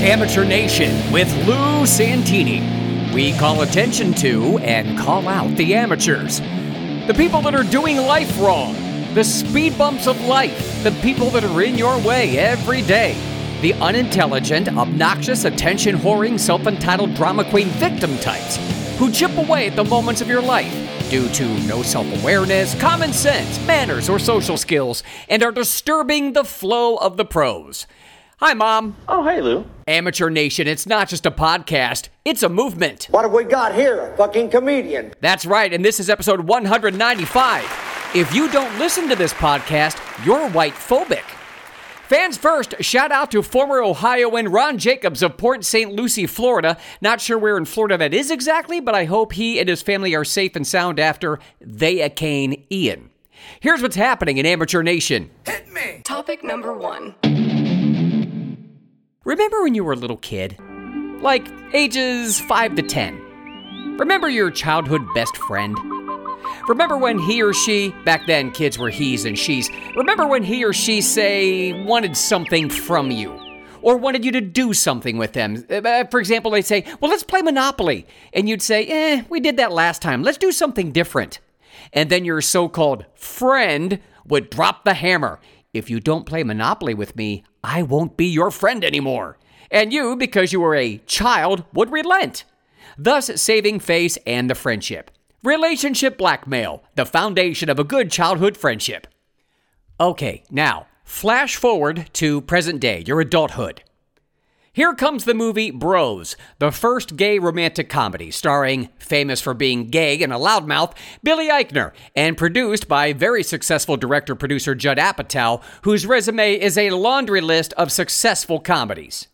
Amateur Nation with Lou Santini. We call attention to and call out the amateurs. The people that are doing life wrong. The speed bumps of life. The people that are in your way every day. The unintelligent, obnoxious, attention whoring, self entitled drama queen victim types who chip away at the moments of your life due to no self awareness, common sense, manners, or social skills, and are disturbing the flow of the pros. Hi, Mom. Oh, hey, Lou. Amateur Nation, it's not just a podcast, it's a movement. What have we got here? A fucking comedian. That's right, and this is episode 195. If you don't listen to this podcast, you're white phobic. Fans first, shout out to former Ohioan Ron Jacobs of Port St. Lucie, Florida. Not sure where in Florida that is exactly, but I hope he and his family are safe and sound after Hurricane Ian. Here's what's happening in Amateur Nation. Hit me! Topic number one. Remember when you were a little kid? Like ages 5 to 10. Remember your childhood best friend? Remember when he or she, back then kids were he's and she's, remember when he or she, say, wanted something from you? Or wanted you to do something with them. Uh, For example, they'd say, Well, let's play Monopoly. And you'd say, Eh, we did that last time. Let's do something different. And then your so called friend would drop the hammer. If you don't play Monopoly with me, I won't be your friend anymore. And you, because you were a child, would relent, thus saving face and the friendship. Relationship blackmail, the foundation of a good childhood friendship. Okay, now, flash forward to present day, your adulthood. Here comes the movie Bros, the first gay romantic comedy starring, famous for being gay and a loudmouth, Billy Eichner, and produced by very successful director producer Judd Apatow, whose resume is a laundry list of successful comedies.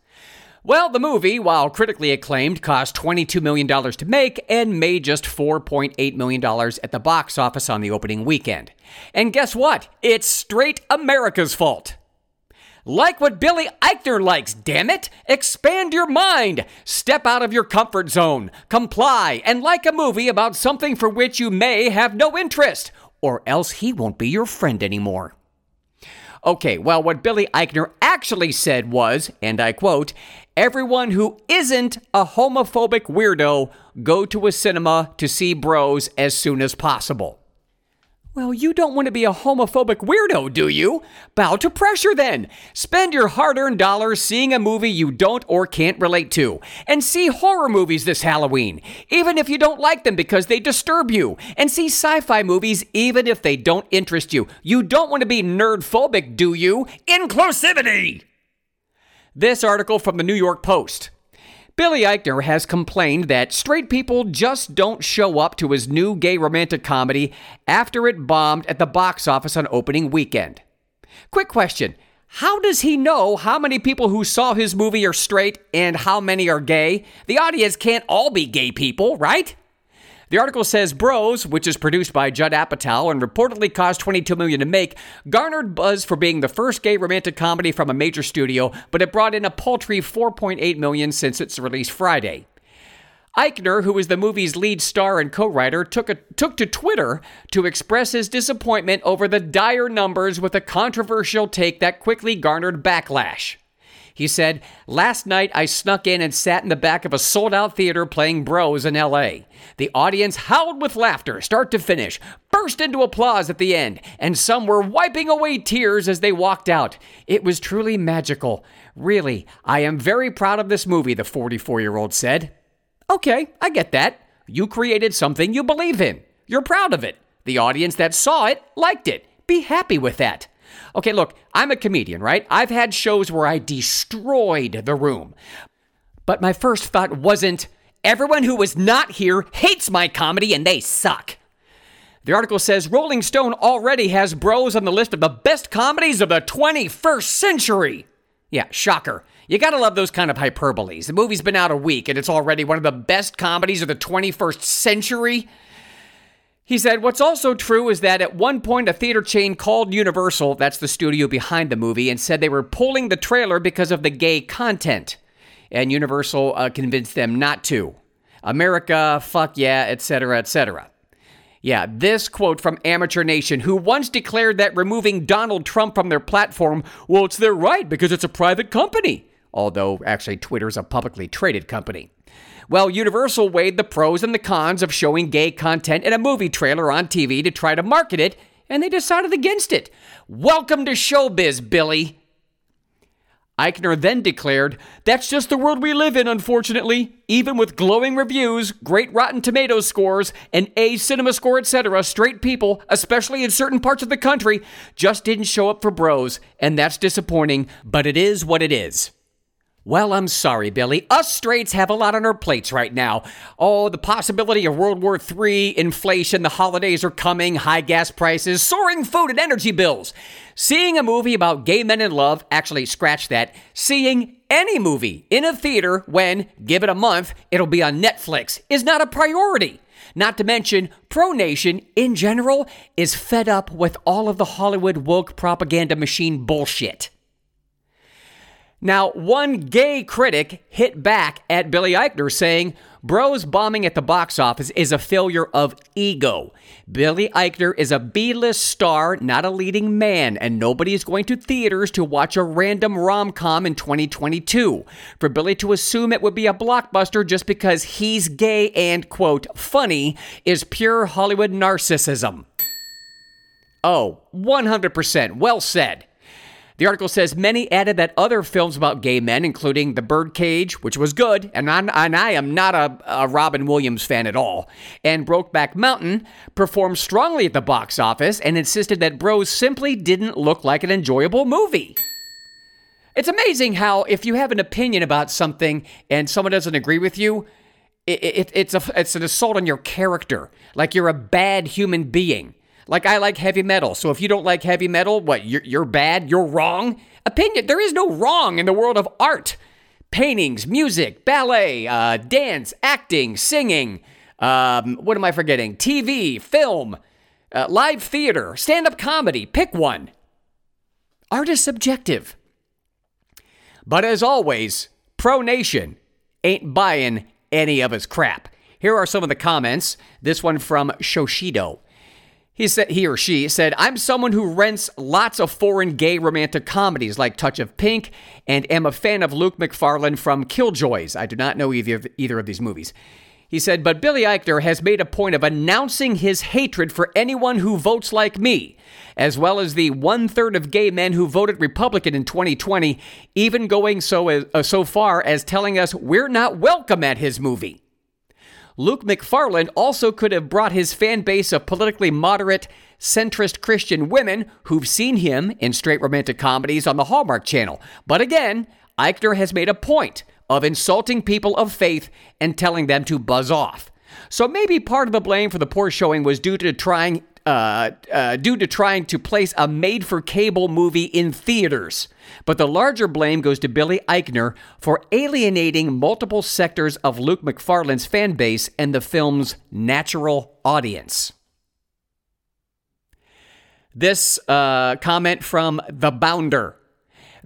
Well, the movie, while critically acclaimed, cost $22 million to make and made just $4.8 million at the box office on the opening weekend. And guess what? It's straight America's fault. Like what Billy Eichner likes, damn it! Expand your mind! Step out of your comfort zone, comply, and like a movie about something for which you may have no interest, or else he won't be your friend anymore. Okay, well, what Billy Eichner actually said was, and I quote, Everyone who isn't a homophobic weirdo, go to a cinema to see bros as soon as possible. Well, you don't want to be a homophobic weirdo, do you? Bow to pressure then. Spend your hard earned dollars seeing a movie you don't or can't relate to. And see horror movies this Halloween, even if you don't like them because they disturb you. And see sci fi movies even if they don't interest you. You don't want to be nerd phobic, do you? Inclusivity! This article from the New York Post. Billy Eichner has complained that straight people just don't show up to his new gay romantic comedy after it bombed at the box office on opening weekend. Quick question How does he know how many people who saw his movie are straight and how many are gay? The audience can't all be gay people, right? The article says Bros, which is produced by Judd Apatow and reportedly cost 22 million to make, garnered buzz for being the first gay romantic comedy from a major studio, but it brought in a paltry 4.8 million since its release Friday. Eichner, who is the movie's lead star and co-writer, took, a, took to Twitter to express his disappointment over the dire numbers with a controversial take that quickly garnered backlash. He said, Last night I snuck in and sat in the back of a sold out theater playing Bros in LA. The audience howled with laughter, start to finish, burst into applause at the end, and some were wiping away tears as they walked out. It was truly magical. Really, I am very proud of this movie, the 44 year old said. Okay, I get that. You created something you believe in. You're proud of it. The audience that saw it liked it. Be happy with that. Okay, look, I'm a comedian, right? I've had shows where I destroyed the room. But my first thought wasn't, everyone who was not here hates my comedy and they suck. The article says Rolling Stone already has Bros on the list of the best comedies of the 21st century. Yeah, shocker. You gotta love those kind of hyperboles. The movie's been out a week and it's already one of the best comedies of the 21st century. He said, What's also true is that at one point a theater chain called Universal, that's the studio behind the movie, and said they were pulling the trailer because of the gay content. And Universal uh, convinced them not to. America, fuck yeah, etc., etc. Yeah, this quote from Amateur Nation, who once declared that removing Donald Trump from their platform, well, it's their right because it's a private company. Although, actually, Twitter's a publicly traded company. Well, Universal weighed the pros and the cons of showing gay content in a movie trailer on TV to try to market it, and they decided against it. Welcome to showbiz, Billy. Eichner then declared, That's just the world we live in, unfortunately. Even with glowing reviews, great Rotten Tomatoes scores, an A cinema score, etc., straight people, especially in certain parts of the country, just didn't show up for bros, and that's disappointing, but it is what it is. Well, I'm sorry, Billy. Us straights have a lot on our plates right now. Oh, the possibility of World War III, inflation, the holidays are coming, high gas prices, soaring food and energy bills. Seeing a movie about gay men in love, actually, scratch that, seeing any movie in a theater when, give it a month, it'll be on Netflix, is not a priority. Not to mention, Pro Nation, in general, is fed up with all of the Hollywood woke propaganda machine bullshit. Now, one gay critic hit back at Billy Eichner saying, Bros bombing at the box office is a failure of ego. Billy Eichner is a B list star, not a leading man, and nobody is going to theaters to watch a random rom com in 2022. For Billy to assume it would be a blockbuster just because he's gay and, quote, funny is pure Hollywood narcissism. Oh, 100%. Well said. The article says many added that other films about gay men, including The Birdcage, which was good, and, I'm, and I am not a, a Robin Williams fan at all, and Brokeback Mountain, performed strongly at the box office and insisted that Bros simply didn't look like an enjoyable movie. It's amazing how, if you have an opinion about something and someone doesn't agree with you, it, it, it's, a, it's an assault on your character, like you're a bad human being. Like I like heavy metal. So if you don't like heavy metal, what, you're, you're bad, you're wrong? Opinion, there is no wrong in the world of art. Paintings, music, ballet, uh, dance, acting, singing, um, what am I forgetting? TV, film, uh, live theater, stand up comedy, pick one. Art is subjective. But as always, Pro Nation ain't buying any of his crap. Here are some of the comments. This one from Shoshido. He said he or she said, "I'm someone who rents lots of foreign gay romantic comedies like Touch of Pink and am a fan of Luke Macfarlane from Killjoys. I do not know either of, either of these movies." He said, "But Billy Eichner has made a point of announcing his hatred for anyone who votes like me, as well as the one third of gay men who voted Republican in 2020, even going so as, uh, so far as telling us we're not welcome at his movie." Luke Macfarlane also could have brought his fan base of politically moderate, centrist Christian women who've seen him in straight romantic comedies on the Hallmark Channel. But again, Eichner has made a point of insulting people of faith and telling them to buzz off. So maybe part of the blame for the poor showing was due to trying uh, uh, due to trying to place a made for cable movie in theaters. But the larger blame goes to Billy Eichner for alienating multiple sectors of Luke Macfarlane's fan base and the film's natural audience. This uh, comment from The Bounder.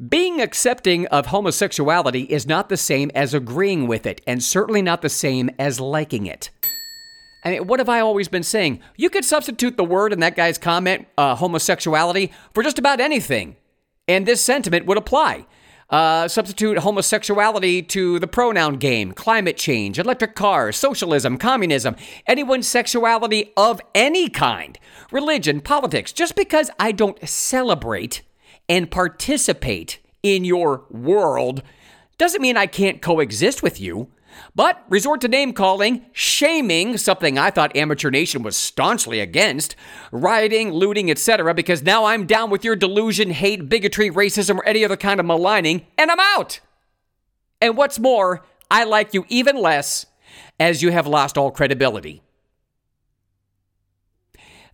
Being accepting of homosexuality is not the same as agreeing with it, and certainly not the same as liking it. I mean, what have I always been saying? You could substitute the word in that guy's comment, uh, homosexuality, for just about anything. And this sentiment would apply. Uh, substitute homosexuality to the pronoun game, climate change, electric cars, socialism, communism, anyone's sexuality of any kind, religion, politics. Just because I don't celebrate and participate in your world doesn't mean I can't coexist with you. But resort to name calling, shaming, something I thought Amateur Nation was staunchly against, rioting, looting, etc., because now I'm down with your delusion, hate, bigotry, racism, or any other kind of maligning, and I'm out. And what's more, I like you even less as you have lost all credibility.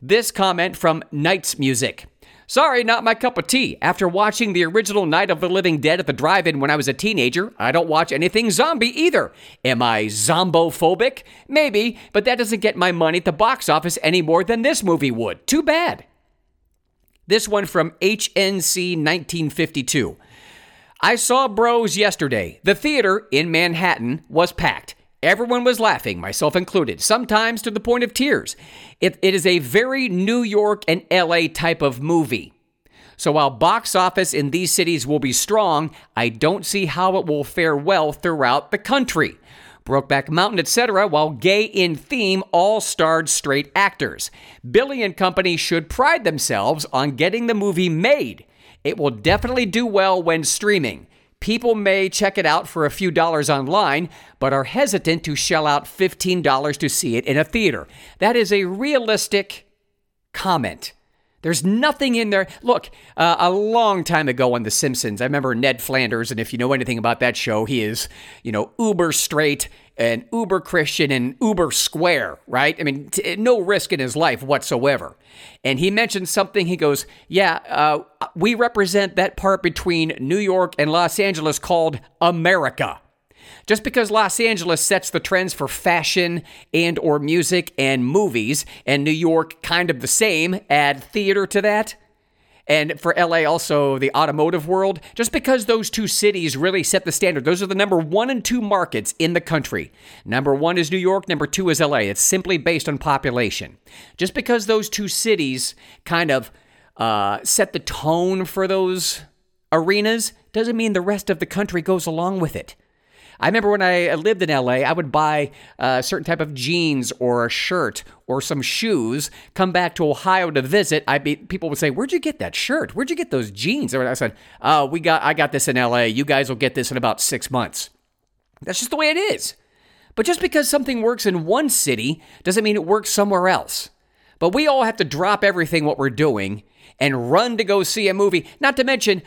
This comment from Knights Music. Sorry, not my cup of tea. After watching the original Night of the Living Dead at the drive in when I was a teenager, I don't watch anything zombie either. Am I zombophobic? Maybe, but that doesn't get my money at the box office any more than this movie would. Too bad. This one from HNC 1952. I saw Bros yesterday. The theater in Manhattan was packed. Everyone was laughing, myself included, sometimes to the point of tears. It, it is a very New York and LA type of movie. So while box office in these cities will be strong, I don't see how it will fare well throughout the country. Brokeback Mountain, etc., while gay in theme, all starred straight actors. Billy and Company should pride themselves on getting the movie made. It will definitely do well when streaming. People may check it out for a few dollars online, but are hesitant to shell out $15 to see it in a theater. That is a realistic comment. There's nothing in there. Look, uh, a long time ago on The Simpsons, I remember Ned Flanders, and if you know anything about that show, he is, you know, uber straight and uber Christian and uber square, right? I mean, t- no risk in his life whatsoever. And he mentioned something. He goes, Yeah, uh, we represent that part between New York and Los Angeles called America. Just because Los Angeles sets the trends for fashion and or music and movies and New York kind of the same, add theater to that. And for LA also the automotive world, just because those two cities really set the standard. Those are the number 1 and 2 markets in the country. Number 1 is New York, number 2 is LA. It's simply based on population. Just because those two cities kind of uh, set the tone for those arenas doesn't mean the rest of the country goes along with it. I remember when I lived in LA, I would buy a certain type of jeans or a shirt or some shoes, come back to Ohio to visit. I people would say, "Where'd you get that shirt? Where'd you get those jeans?" And I said, "Oh, we got I got this in LA. You guys will get this in about 6 months." That's just the way it is. But just because something works in one city doesn't mean it works somewhere else. But we all have to drop everything what we're doing and run to go see a movie. Not to mention,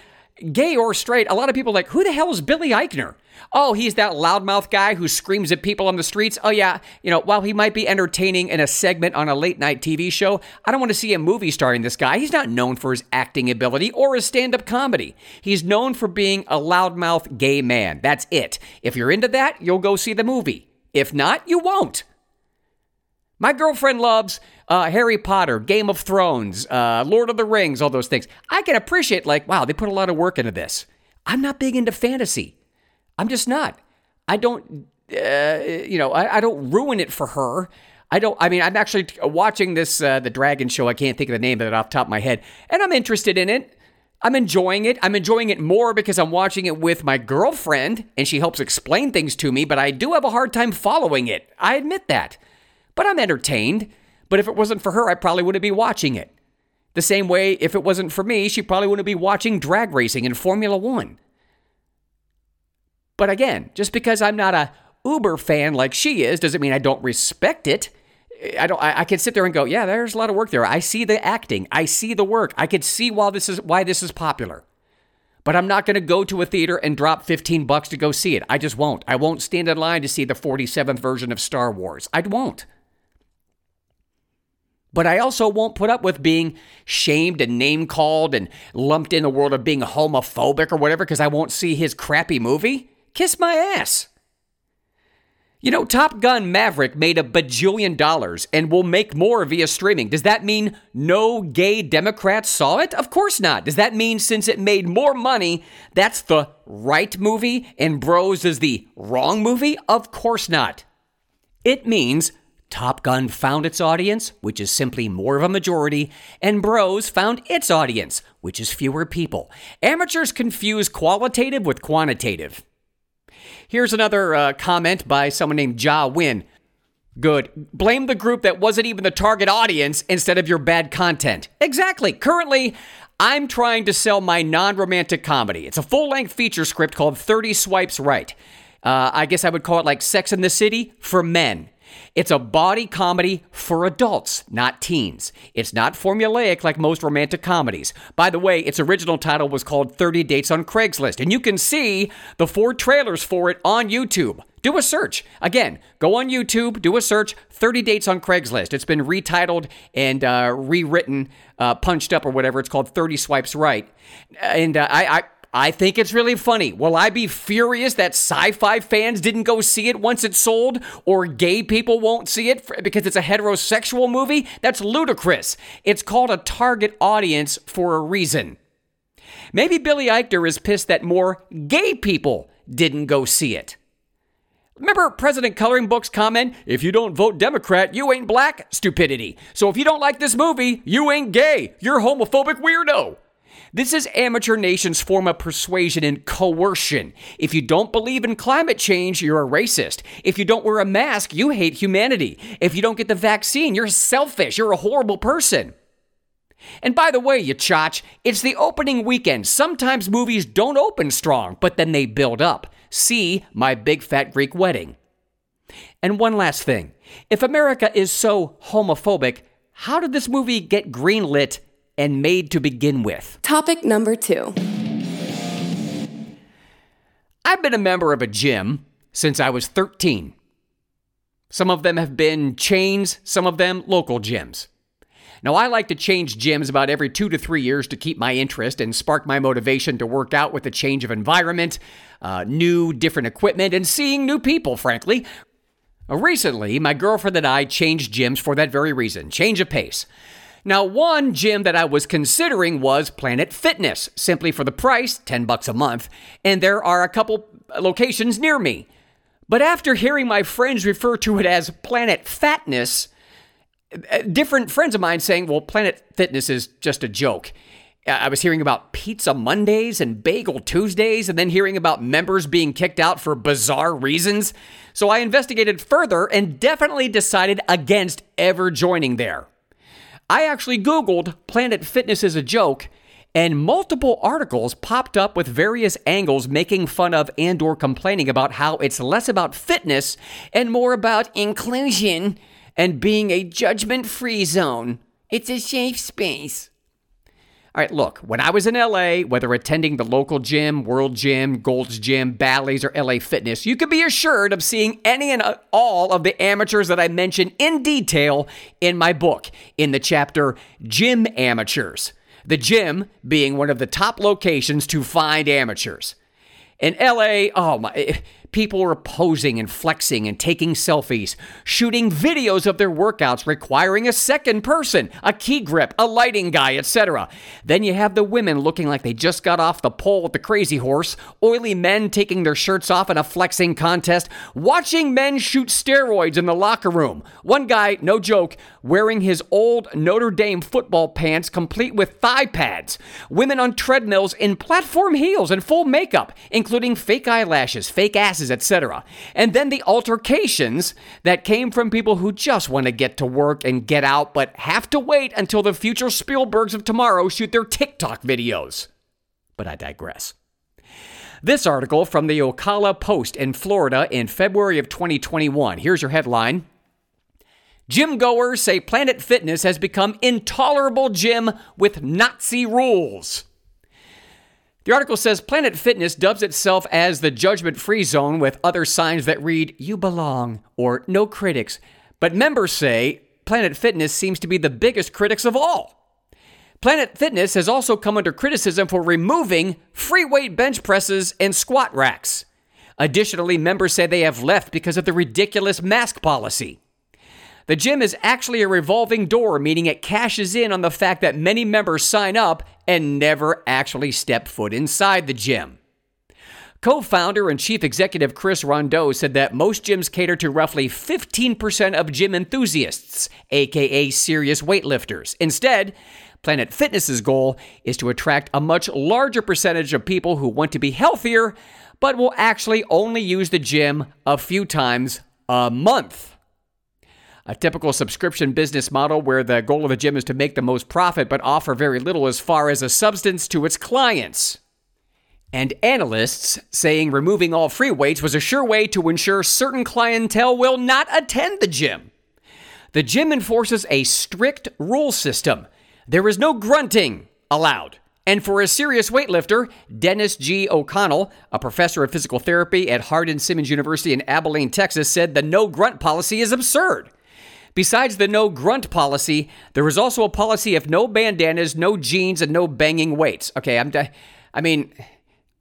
gay or straight, a lot of people like, who the hell is Billy Eichner? Oh, he's that loudmouth guy who screams at people on the streets. Oh, yeah. You know, while he might be entertaining in a segment on a late night TV show, I don't want to see a movie starring this guy. He's not known for his acting ability or his stand up comedy. He's known for being a loudmouth gay man. That's it. If you're into that, you'll go see the movie. If not, you won't. My girlfriend loves uh, Harry Potter, Game of Thrones, uh, Lord of the Rings, all those things. I can appreciate, like, wow, they put a lot of work into this. I'm not big into fantasy. I'm just not. I don't, uh, you know, I, I, don't ruin it for her. I don't. I mean, I'm actually watching this uh, the Dragon Show. I can't think of the name of it off the top of my head, and I'm interested in it. I'm enjoying it. I'm enjoying it more because I'm watching it with my girlfriend, and she helps explain things to me. But I do have a hard time following it. I admit that. But I'm entertained. But if it wasn't for her, I probably wouldn't be watching it. The same way, if it wasn't for me, she probably wouldn't be watching drag racing and Formula One. But again, just because I'm not a Uber fan like she is doesn't mean I don't respect it. I don't. I, I can sit there and go, yeah, there's a lot of work there. I see the acting. I see the work. I could see why this is why this is popular. But I'm not going to go to a theater and drop 15 bucks to go see it. I just won't. I won't stand in line to see the 47th version of Star Wars. I won't. But I also won't put up with being shamed and name called and lumped in the world of being homophobic or whatever because I won't see his crappy movie. Kiss my ass. You know, Top Gun Maverick made a bajillion dollars and will make more via streaming. Does that mean no gay Democrats saw it? Of course not. Does that mean since it made more money, that's the right movie and Bros is the wrong movie? Of course not. It means Top Gun found its audience, which is simply more of a majority, and Bros found its audience, which is fewer people. Amateurs confuse qualitative with quantitative. Here's another uh, comment by someone named Ja Win. Good. Blame the group that wasn't even the target audience instead of your bad content. Exactly. Currently, I'm trying to sell my non romantic comedy. It's a full length feature script called 30 Swipes Right. Uh, I guess I would call it like Sex in the City for men. It's a body comedy for adults, not teens. It's not formulaic like most romantic comedies. By the way, its original title was called 30 Dates on Craigslist, and you can see the four trailers for it on YouTube. Do a search. Again, go on YouTube, do a search 30 dates on Craigslist. It's been retitled and uh, rewritten, uh, punched up or whatever. It's called 30 Swipes Right. And uh, I, I I think it's really funny. Will I be furious that sci fi fans didn't go see it once it's sold, or gay people won't see it because it's a heterosexual movie? That's ludicrous. It's called a target audience for a reason. Maybe Billy Eichner is pissed that more gay people didn't go see it. Remember President Coloring Book's comment, if you don't vote Democrat, you ain't black? Stupidity. So if you don't like this movie, you ain't gay. You're homophobic weirdo. This is amateur nation's form of persuasion and coercion. If you don't believe in climate change, you're a racist. If you don't wear a mask, you hate humanity. If you don't get the vaccine, you're selfish. You're a horrible person. And by the way, you chotch, it's the opening weekend. Sometimes movies don't open strong, but then they build up. See My Big Fat Greek Wedding. And one last thing if America is so homophobic, how did this movie get greenlit and made to begin with. Topic number two. I've been a member of a gym since I was 13. Some of them have been chains, some of them local gyms. Now, I like to change gyms about every two to three years to keep my interest and spark my motivation to work out with a change of environment, uh, new, different equipment, and seeing new people, frankly. Recently, my girlfriend and I changed gyms for that very reason change of pace. Now, one gym that I was considering was Planet Fitness, simply for the price, 10 bucks a month, and there are a couple locations near me. But after hearing my friends refer to it as Planet Fatness, uh, different friends of mine saying, well, Planet Fitness is just a joke. I was hearing about Pizza Mondays and Bagel Tuesdays, and then hearing about members being kicked out for bizarre reasons. So I investigated further and definitely decided against ever joining there. I actually Googled Planet Fitness as a joke, and multiple articles popped up with various angles making fun of and or complaining about how it's less about fitness and more about inclusion and being a judgment-free zone. It's a safe space. All right, look, when I was in LA, whether attending the local gym, World Gym, Gold's Gym, Bally's, or LA Fitness, you could be assured of seeing any and all of the amateurs that I mention in detail in my book in the chapter Gym Amateurs. The gym being one of the top locations to find amateurs. In LA, oh my People were posing and flexing and taking selfies, shooting videos of their workouts requiring a second person, a key grip, a lighting guy, etc. Then you have the women looking like they just got off the pole with the crazy horse, oily men taking their shirts off in a flexing contest, watching men shoot steroids in the locker room. One guy, no joke, wearing his old Notre Dame football pants complete with thigh pads. Women on treadmills in platform heels and full makeup, including fake eyelashes, fake asses etc. And then the altercations that came from people who just want to get to work and get out, but have to wait until the future Spielbergs of tomorrow shoot their TikTok videos. But I digress. This article from the Ocala Post in Florida in February of 2021. Here's your headline. Gym goers say Planet Fitness has become intolerable gym with Nazi rules. The article says Planet Fitness dubs itself as the judgment free zone with other signs that read, You belong, or No critics. But members say Planet Fitness seems to be the biggest critics of all. Planet Fitness has also come under criticism for removing free weight bench presses and squat racks. Additionally, members say they have left because of the ridiculous mask policy. The gym is actually a revolving door, meaning it cashes in on the fact that many members sign up and never actually step foot inside the gym. Co founder and chief executive Chris Rondeau said that most gyms cater to roughly 15% of gym enthusiasts, aka serious weightlifters. Instead, Planet Fitness's goal is to attract a much larger percentage of people who want to be healthier, but will actually only use the gym a few times a month a typical subscription business model where the goal of the gym is to make the most profit but offer very little as far as a substance to its clients. And analysts saying removing all free weights was a sure way to ensure certain clientele will not attend the gym. The gym enforces a strict rule system. There is no grunting allowed, And for a serious weightlifter, Dennis G. O'Connell, a professor of physical therapy at Hardin Simmons University in Abilene, Texas, said the no grunt policy is absurd. Besides the no grunt policy, there was also a policy of no bandanas, no jeans, and no banging weights. Okay, I'm. I mean,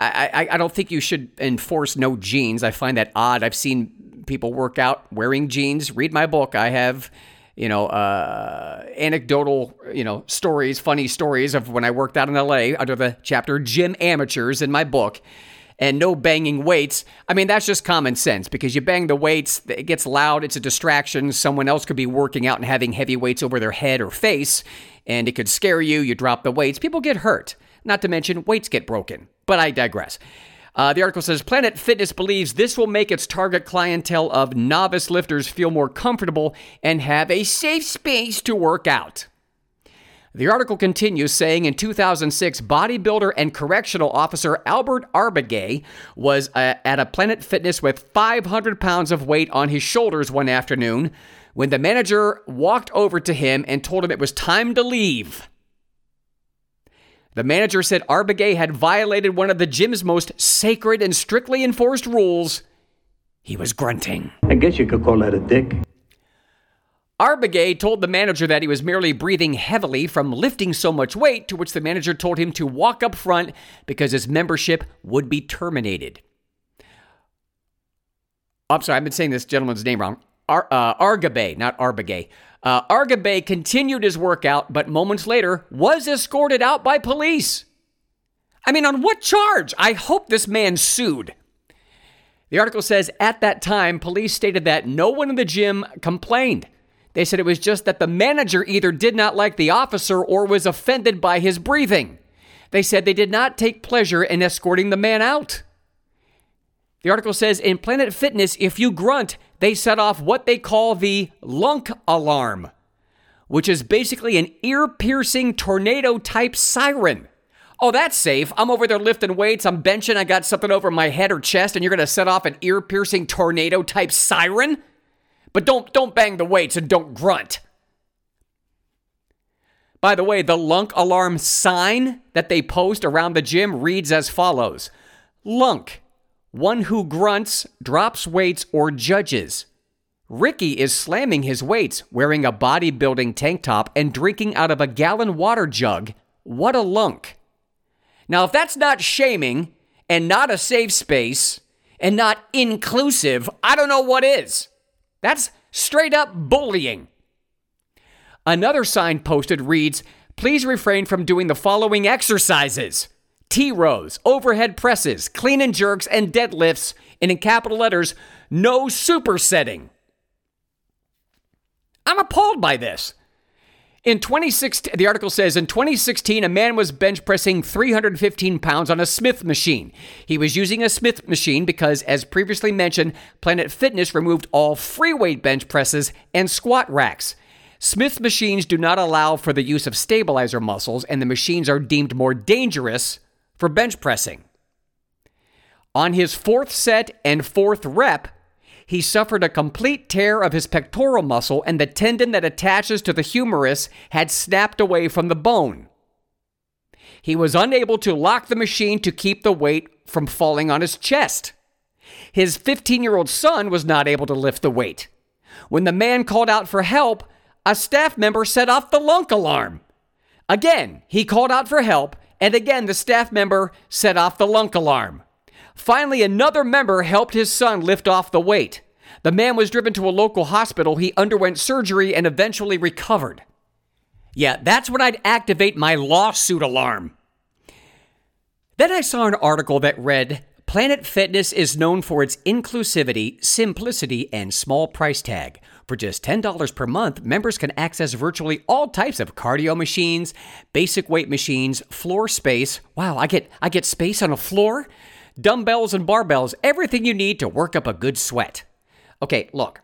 I, I, I don't think you should enforce no jeans. I find that odd. I've seen people work out wearing jeans. Read my book. I have you know, uh, anecdotal, you know, stories, funny stories of when I worked out in LA under the chapter Gym Amateurs in my book. And no banging weights. I mean, that's just common sense because you bang the weights, it gets loud, it's a distraction. Someone else could be working out and having heavy weights over their head or face, and it could scare you. You drop the weights, people get hurt. Not to mention, weights get broken. But I digress. Uh, the article says Planet Fitness believes this will make its target clientele of novice lifters feel more comfortable and have a safe space to work out. The article continues saying in 2006, bodybuilder and correctional officer Albert Arbogay was uh, at a Planet Fitness with 500 pounds of weight on his shoulders one afternoon when the manager walked over to him and told him it was time to leave. The manager said Arbogay had violated one of the gym's most sacred and strictly enforced rules. He was grunting. I guess you could call that a dick. Arbogay told the manager that he was merely breathing heavily from lifting so much weight, to which the manager told him to walk up front because his membership would be terminated. I'm sorry, I've been saying this gentleman's name wrong. Ar- uh, Argabay, not Arbogay. Uh, Argabay continued his workout, but moments later was escorted out by police. I mean, on what charge? I hope this man sued. The article says at that time, police stated that no one in the gym complained. They said it was just that the manager either did not like the officer or was offended by his breathing. They said they did not take pleasure in escorting the man out. The article says in Planet Fitness, if you grunt, they set off what they call the lunk alarm, which is basically an ear piercing tornado type siren. Oh, that's safe. I'm over there lifting weights, I'm benching, I got something over my head or chest, and you're gonna set off an ear piercing tornado type siren? But don't don't bang the weights and don't grunt. By the way, the lunk alarm sign that they post around the gym reads as follows Lunk one who grunts, drops weights, or judges. Ricky is slamming his weights, wearing a bodybuilding tank top and drinking out of a gallon water jug. What a lunk. Now, if that's not shaming and not a safe space and not inclusive, I don't know what is. That's straight up bullying. Another sign posted reads Please refrain from doing the following exercises. T rows, overhead presses, clean and jerks, and deadlifts, and in capital letters, no supersetting. I'm appalled by this. In 2016, the article says in 2016, a man was bench pressing 315 pounds on a Smith machine. He was using a Smith machine because, as previously mentioned, Planet Fitness removed all free weight bench presses and squat racks. Smith machines do not allow for the use of stabilizer muscles, and the machines are deemed more dangerous for bench pressing. On his fourth set and fourth rep, he suffered a complete tear of his pectoral muscle, and the tendon that attaches to the humerus had snapped away from the bone. He was unable to lock the machine to keep the weight from falling on his chest. His 15 year old son was not able to lift the weight. When the man called out for help, a staff member set off the lunk alarm. Again, he called out for help, and again, the staff member set off the lunk alarm. Finally, another member helped his son lift off the weight. The man was driven to a local hospital. He underwent surgery and eventually recovered. Yeah, that's when I'd activate my lawsuit alarm. Then I saw an article that read Planet Fitness is known for its inclusivity, simplicity, and small price tag. For just $10 per month, members can access virtually all types of cardio machines, basic weight machines, floor space. Wow, I get I get space on a floor, dumbbells and barbells, everything you need to work up a good sweat. Okay, look.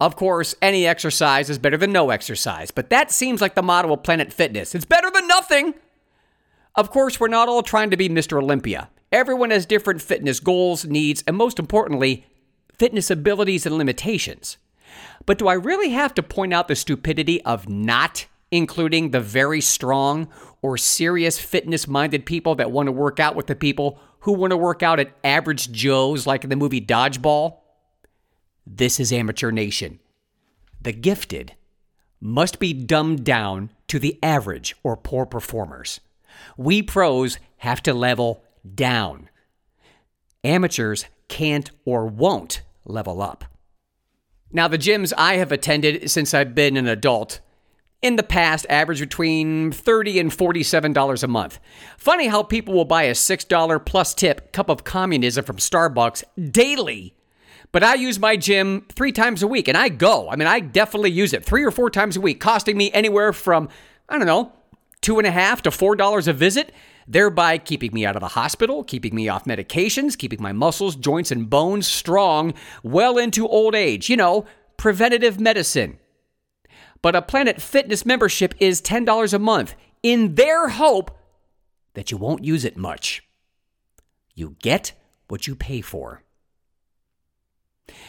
Of course, any exercise is better than no exercise, but that seems like the motto of Planet Fitness. It's better than nothing. Of course, we're not all trying to be Mr. Olympia. Everyone has different fitness goals, needs, and most importantly, fitness abilities and limitations. But do I really have to point out the stupidity of not including the very strong or serious fitness minded people that want to work out with the people who want to work out at average Joes like in the movie Dodgeball? This is Amateur Nation. The gifted must be dumbed down to the average or poor performers. We pros have to level down. Amateurs can't or won't level up. Now, the gyms I have attended since I've been an adult in the past average between 30 and $47 a month. Funny how people will buy a $6 plus tip cup of communism from Starbucks daily. But I use my gym three times a week and I go. I mean, I definitely use it three or four times a week, costing me anywhere from, I don't know, two and a half to four dollars a visit, thereby keeping me out of the hospital, keeping me off medications, keeping my muscles, joints, and bones strong well into old age. You know, preventative medicine but a Planet Fitness membership is $10 a month in their hope that you won't use it much. You get what you pay for.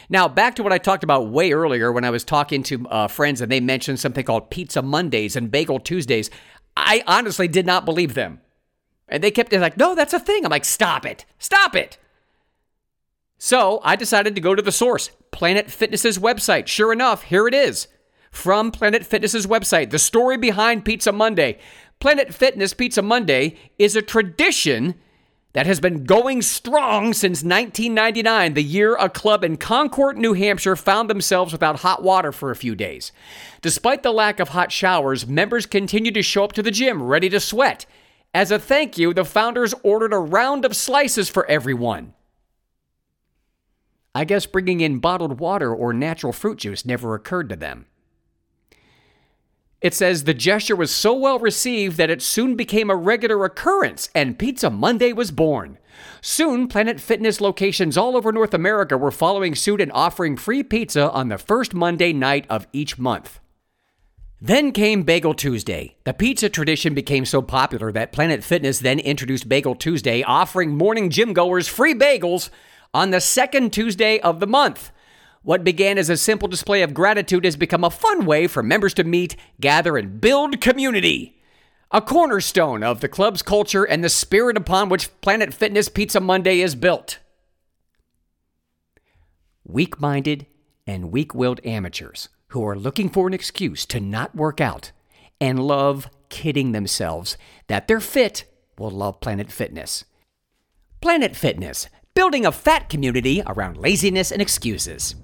Now, back to what I talked about way earlier when I was talking to uh, friends and they mentioned something called Pizza Mondays and Bagel Tuesdays. I honestly did not believe them. And they kept like, no, that's a thing. I'm like, stop it. Stop it. So I decided to go to the source, Planet Fitness's website. Sure enough, here it is from Planet Fitness's website. The story behind Pizza Monday. Planet Fitness Pizza Monday is a tradition that has been going strong since 1999, the year a club in Concord, New Hampshire found themselves without hot water for a few days. Despite the lack of hot showers, members continued to show up to the gym ready to sweat. As a thank you, the founders ordered a round of slices for everyone. I guess bringing in bottled water or natural fruit juice never occurred to them. It says the gesture was so well received that it soon became a regular occurrence, and Pizza Monday was born. Soon, Planet Fitness locations all over North America were following suit and offering free pizza on the first Monday night of each month. Then came Bagel Tuesday. The pizza tradition became so popular that Planet Fitness then introduced Bagel Tuesday, offering morning gym goers free bagels on the second Tuesday of the month. What began as a simple display of gratitude has become a fun way for members to meet, gather, and build community. A cornerstone of the club's culture and the spirit upon which Planet Fitness Pizza Monday is built. Weak minded and weak willed amateurs who are looking for an excuse to not work out and love kidding themselves that they're fit will love Planet Fitness. Planet Fitness, building a fat community around laziness and excuses.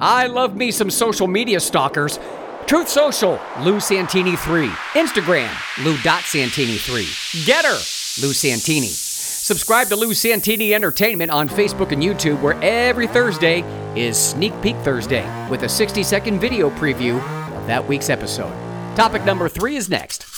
I love me some social media stalkers. Truth Social, Lou Santini 3. Instagram, Lou.Santini 3. Gettr, Lou Santini. Subscribe to Lou Santini Entertainment on Facebook and YouTube, where every Thursday is Sneak Peek Thursday with a 60 second video preview of that week's episode. Topic number three is next.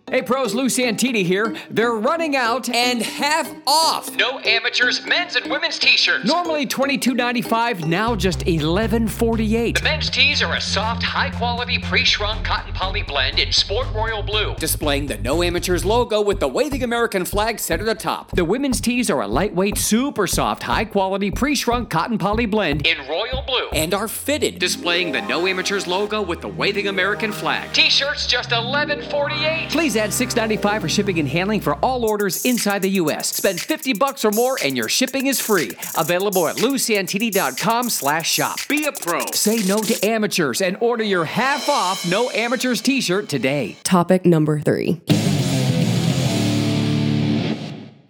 Hey pros, Lou Santini here. They're running out and half off. No amateurs, men's and women's t-shirts. Normally $22.95, now just $11.48. The men's tees are a soft, high-quality pre-shrunk cotton poly blend in sport royal blue, displaying the No Amateurs logo with the waving American flag set at the top. The women's tees are a lightweight, super soft, high-quality pre-shrunk cotton poly blend in royal blue and are fitted, displaying the No Amateurs logo with the waving American flag. T-shirts just $11.48. Please add $6.95 for shipping and handling for all orders inside the U.S. Spend 50 bucks or more and your shipping is free. Available at lousantini.com slash shop. Be a pro. Say no to amateurs and order your half off No Amateurs t shirt today. Topic number three.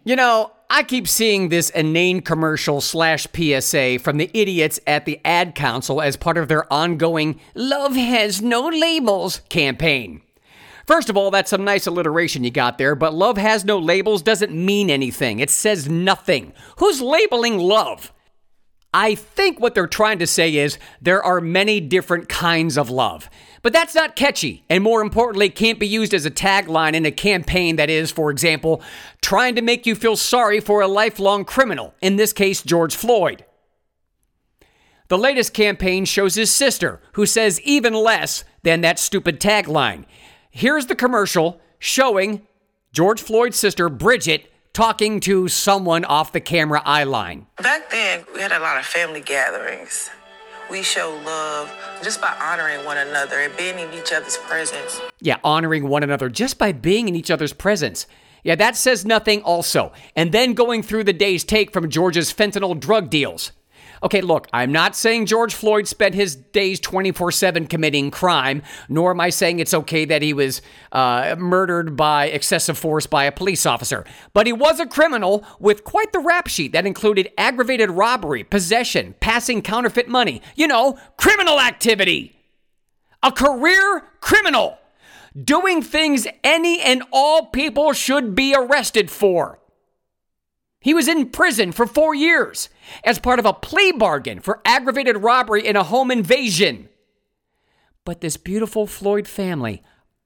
You know, I keep seeing this inane commercial slash PSA from the idiots at the Ad Council as part of their ongoing Love Has No Labels campaign. First of all, that's some nice alliteration you got there, but love has no labels doesn't mean anything. It says nothing. Who's labeling love? I think what they're trying to say is there are many different kinds of love. But that's not catchy, and more importantly, can't be used as a tagline in a campaign that is, for example, trying to make you feel sorry for a lifelong criminal, in this case, George Floyd. The latest campaign shows his sister, who says even less than that stupid tagline. Here's the commercial showing George Floyd's sister, Bridget, talking to someone off the camera eye line. Back then, we had a lot of family gatherings. We show love just by honoring one another and being in each other's presence. Yeah, honoring one another just by being in each other's presence. Yeah, that says nothing also. And then going through the day's take from George's fentanyl drug deals. Okay, look, I'm not saying George Floyd spent his days 24 7 committing crime, nor am I saying it's okay that he was uh, murdered by excessive force by a police officer. But he was a criminal with quite the rap sheet that included aggravated robbery, possession, passing counterfeit money. You know, criminal activity. A career criminal. Doing things any and all people should be arrested for. He was in prison for four years as part of a plea bargain for aggravated robbery in a home invasion. But this beautiful Floyd family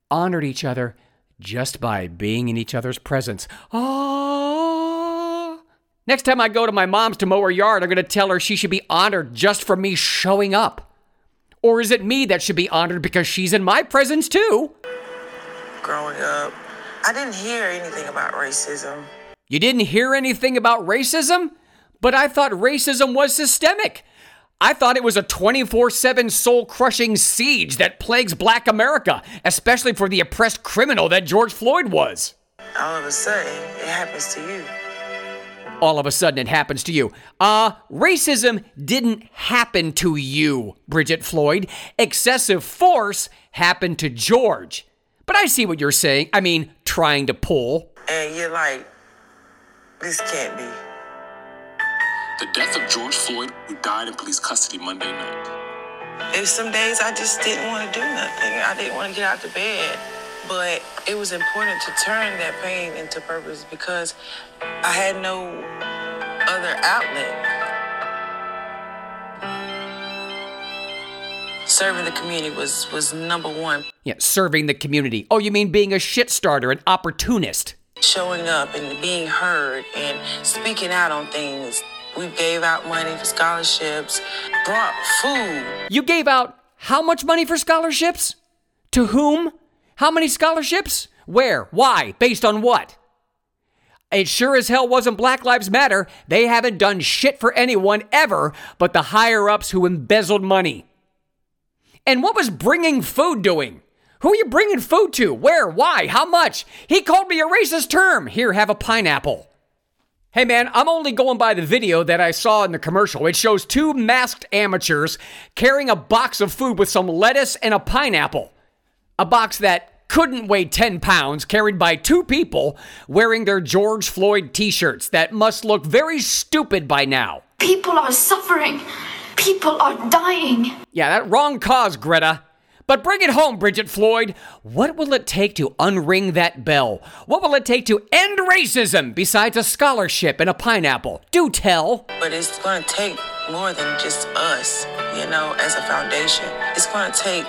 honored each other just by being in each other's presence. Ah. Next time I go to my mom's to mow her yard, I'm going to tell her she should be honored just for me showing up. Or is it me that should be honored because she's in my presence too? Growing up, I didn't hear anything about racism. You didn't hear anything about racism? But I thought racism was systemic. I thought it was a 24 7 soul crushing siege that plagues black America, especially for the oppressed criminal that George Floyd was. All of a sudden, it happens to you. All of a sudden, it happens to you. Uh, racism didn't happen to you, Bridget Floyd. Excessive force happened to George. But I see what you're saying. I mean, trying to pull. And you're like, this can't be. The death of George Floyd, who died in police custody Monday night. There's some days I just didn't want to do nothing. I didn't want to get out of bed. But it was important to turn that pain into purpose because I had no other outlet. Serving the community was, was number one. Yeah, serving the community. Oh, you mean being a shit starter, an opportunist? Showing up and being heard and speaking out on things. We gave out money for scholarships, brought food. You gave out how much money for scholarships? To whom? How many scholarships? Where? Why? Based on what? It sure as hell wasn't Black Lives Matter. They haven't done shit for anyone ever but the higher ups who embezzled money. And what was bringing food doing? Who are you bringing food to? Where? Why? How much? He called me a racist term. Here, have a pineapple. Hey man, I'm only going by the video that I saw in the commercial. It shows two masked amateurs carrying a box of food with some lettuce and a pineapple. A box that couldn't weigh 10 pounds, carried by two people wearing their George Floyd t shirts that must look very stupid by now. People are suffering. People are dying. Yeah, that wrong cause, Greta. But bring it home, Bridget Floyd. What will it take to unring that bell? What will it take to end racism besides a scholarship and a pineapple? Do tell. But it's going to take more than just us, you know, as a foundation. It's going to take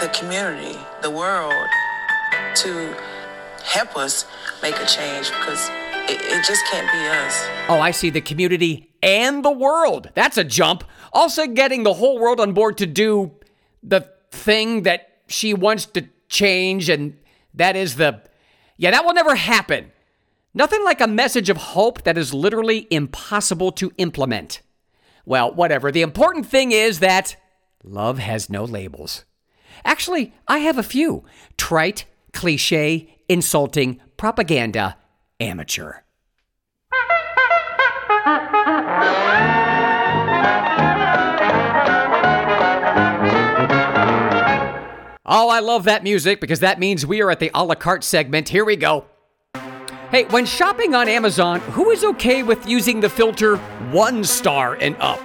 the community, the world, to help us make a change because it, it just can't be us. Oh, I see the community and the world. That's a jump. Also, getting the whole world on board to do the thing that she wants to change, and that is the. Yeah, that will never happen. Nothing like a message of hope that is literally impossible to implement. Well, whatever. The important thing is that love has no labels. Actually, I have a few trite, cliche, insulting, propaganda, amateur. Oh, I love that music because that means we are at the a la carte segment. Here we go. Hey, when shopping on Amazon, who is okay with using the filter one star and up?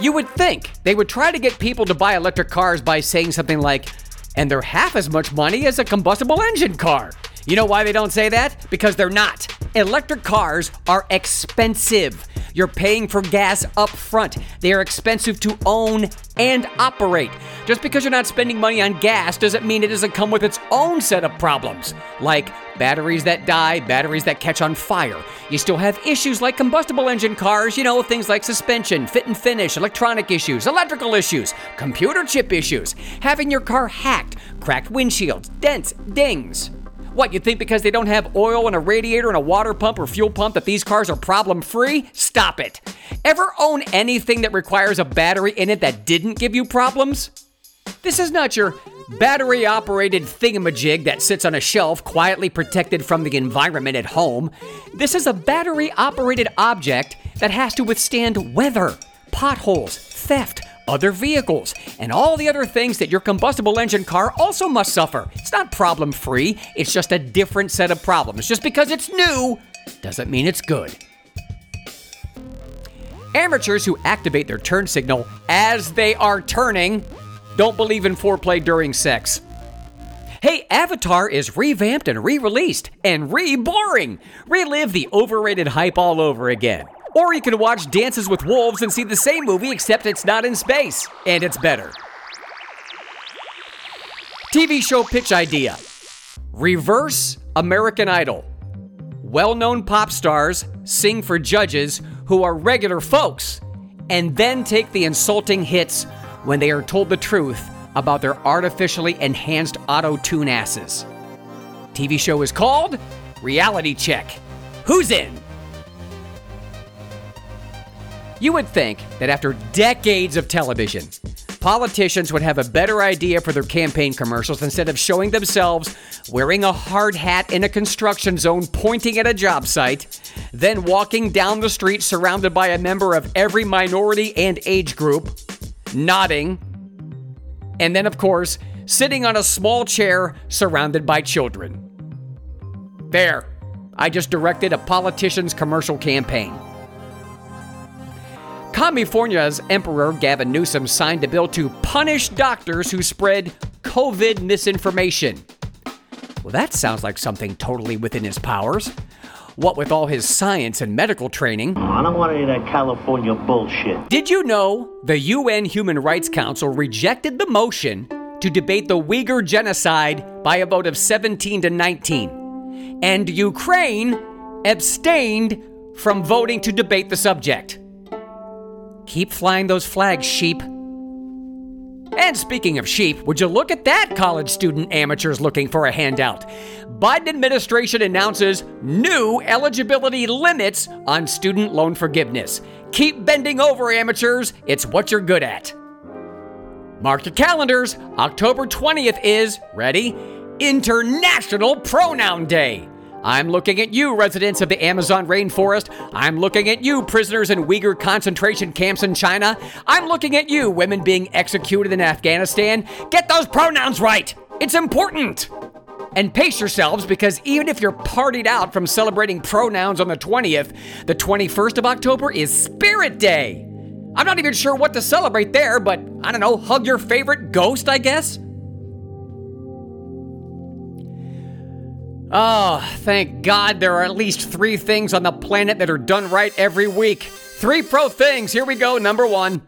You would think they would try to get people to buy electric cars by saying something like, and they're half as much money as a combustible engine car. You know why they don't say that? Because they're not. Electric cars are expensive. You're paying for gas up front. They are expensive to own and operate. Just because you're not spending money on gas doesn't mean it doesn't come with its own set of problems, like batteries that die, batteries that catch on fire. You still have issues like combustible engine cars, you know, things like suspension, fit and finish, electronic issues, electrical issues, computer chip issues, having your car hacked, cracked windshields, dents, dings. What, you think because they don't have oil and a radiator and a water pump or fuel pump that these cars are problem free? Stop it. Ever own anything that requires a battery in it that didn't give you problems? This is not your battery operated thingamajig that sits on a shelf quietly protected from the environment at home. This is a battery operated object that has to withstand weather, potholes, theft, other vehicles, and all the other things that your combustible engine car also must suffer. It's not problem free, it's just a different set of problems. Just because it's new doesn't mean it's good. Amateurs who activate their turn signal as they are turning don't believe in foreplay during sex. Hey, Avatar is revamped and re released and re boring. Relive the overrated hype all over again. Or you can watch Dances with Wolves and see the same movie, except it's not in space, and it's better. TV show pitch idea Reverse American Idol. Well known pop stars sing for judges who are regular folks, and then take the insulting hits when they are told the truth about their artificially enhanced auto tune asses. TV show is called Reality Check. Who's in? You would think that after decades of television, politicians would have a better idea for their campaign commercials instead of showing themselves wearing a hard hat in a construction zone pointing at a job site, then walking down the street surrounded by a member of every minority and age group, nodding, and then, of course, sitting on a small chair surrounded by children. There, I just directed a politician's commercial campaign. California's Emperor Gavin Newsom signed a bill to punish doctors who spread COVID misinformation. Well, that sounds like something totally within his powers. What with all his science and medical training. I don't want any of that California bullshit. Did you know the UN Human Rights Council rejected the motion to debate the Uyghur genocide by a vote of 17 to 19? And Ukraine abstained from voting to debate the subject. Keep flying those flags, sheep. And speaking of sheep, would you look at that, college student amateurs looking for a handout? Biden administration announces new eligibility limits on student loan forgiveness. Keep bending over, amateurs. It's what you're good at. Mark your calendars. October 20th is, ready? International Pronoun Day. I'm looking at you, residents of the Amazon rainforest. I'm looking at you, prisoners in Uyghur concentration camps in China. I'm looking at you, women being executed in Afghanistan. Get those pronouns right! It's important! And pace yourselves because even if you're partied out from celebrating pronouns on the 20th, the 21st of October is Spirit Day. I'm not even sure what to celebrate there, but I don't know, hug your favorite ghost, I guess? Oh, thank God there are at least three things on the planet that are done right every week. Three pro things. Here we go. Number one.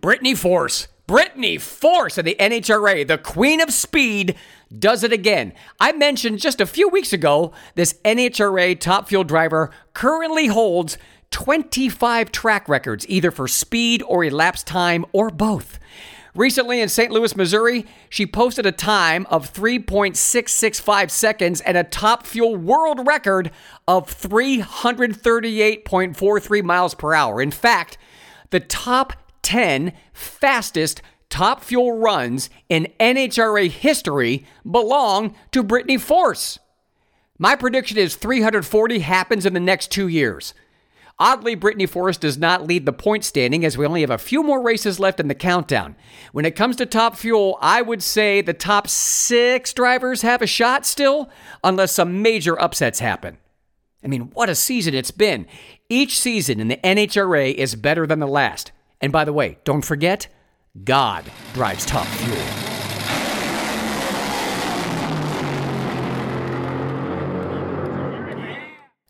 Brittany Force. Brittany Force of the NHRA, the queen of speed, does it again. I mentioned just a few weeks ago this NHRA top fuel driver currently holds 25 track records, either for speed or elapsed time or both. Recently in St. Louis, Missouri, she posted a time of 3.665 seconds and a top fuel world record of 338.43 miles per hour. In fact, The top 10 fastest top fuel runs in NHRA history belong to Brittany Force. My prediction is 340 happens in the next two years. Oddly, Brittany Force does not lead the point standing as we only have a few more races left in the countdown. When it comes to top fuel, I would say the top six drivers have a shot still, unless some major upsets happen. I mean, what a season it's been. Each season in the NHRA is better than the last. And by the way, don't forget, God drives top fuel.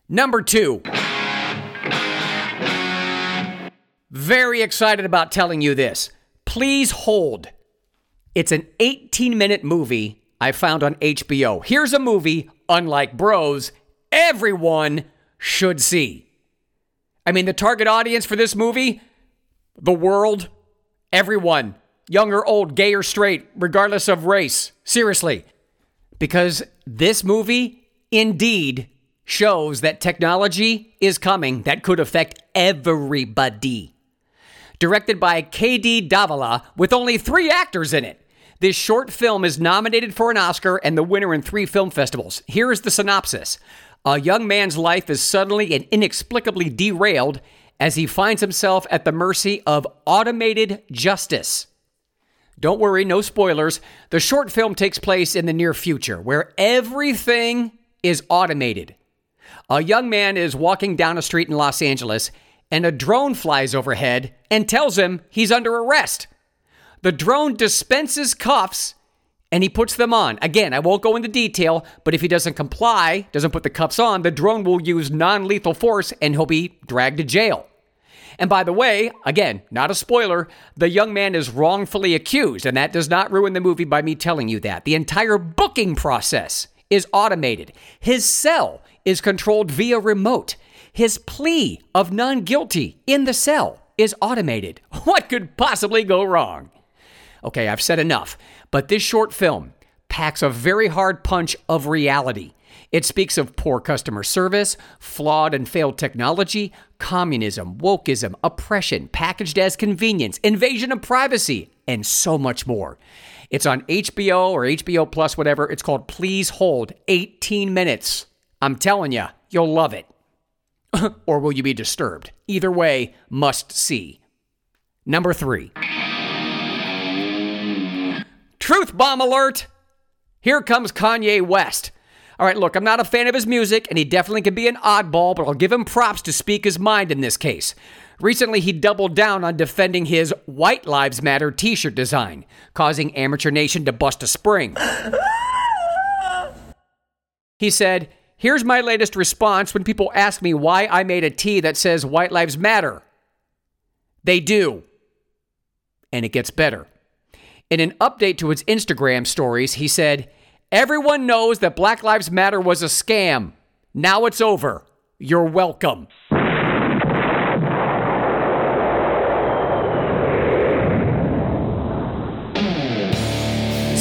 Number two. Very excited about telling you this. Please hold. It's an 18 minute movie I found on HBO. Here's a movie, unlike Bros, everyone should see. I mean, the target audience for this movie, the world, everyone, young or old, gay or straight, regardless of race. Seriously. Because this movie indeed shows that technology is coming that could affect everybody directed by K.D. Davila, with only three actors in it. This short film is nominated for an Oscar and the winner in three film festivals. Here is the synopsis A young man's life is suddenly and inexplicably derailed as he finds himself at the mercy of automated justice. Don't worry, no spoilers. The short film takes place in the near future where everything is automated. A young man is walking down a street in Los Angeles and a drone flies overhead and tells him he's under arrest. The drone dispenses cuffs and he puts them on. Again, I won't go into detail, but if he doesn't comply, doesn't put the cuffs on, the drone will use non lethal force and he'll be dragged to jail. And by the way, again, not a spoiler, the young man is wrongfully accused, and that does not ruin the movie by me telling you that. The entire booking process is automated. His cell is controlled via remote. His plea of non guilty in the cell is automated. What could possibly go wrong? Okay, I've said enough, but this short film packs a very hard punch of reality. It speaks of poor customer service, flawed and failed technology, communism, wokeism, oppression, packaged as convenience, invasion of privacy, and so much more. It's on HBO or HBO Plus, whatever. It's called Please Hold 18 Minutes. I'm telling you, you'll love it. or will you be disturbed? Either way, must see. Number three. Truth bomb alert! Here comes Kanye West. All right, look, I'm not a fan of his music, and he definitely can be an oddball, but I'll give him props to speak his mind in this case. Recently, he doubled down on defending his White Lives Matter t shirt design, causing Amateur Nation to bust a spring. he said, Here's my latest response when people ask me why I made a T that says White Lives Matter. They do. And it gets better. In an update to his Instagram stories, he said, Everyone knows that Black Lives Matter was a scam. Now it's over. You're welcome.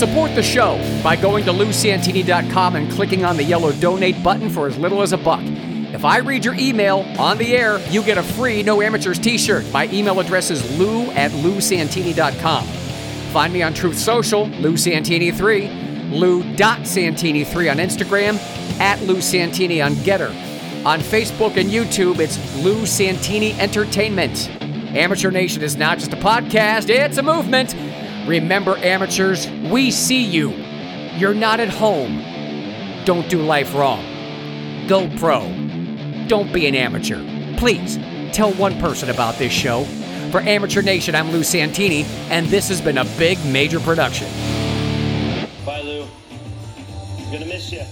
Support the show by going to lousantini.com and clicking on the yellow donate button for as little as a buck. If I read your email on the air, you get a free No Amateurs t shirt. My email address is lou at lousantini.com. Find me on Truth Social, Lou Santini3, Lou.Santini3 on Instagram, at Lou Santini on Gettr. On Facebook and YouTube, it's Lou Santini Entertainment. Amateur Nation is not just a podcast, it's a movement. Remember, amateurs, we see you. You're not at home. Don't do life wrong. Go pro. Don't be an amateur. Please tell one person about this show. For Amateur Nation, I'm Lou Santini, and this has been a big major production. Bye, Lou. Gonna miss you.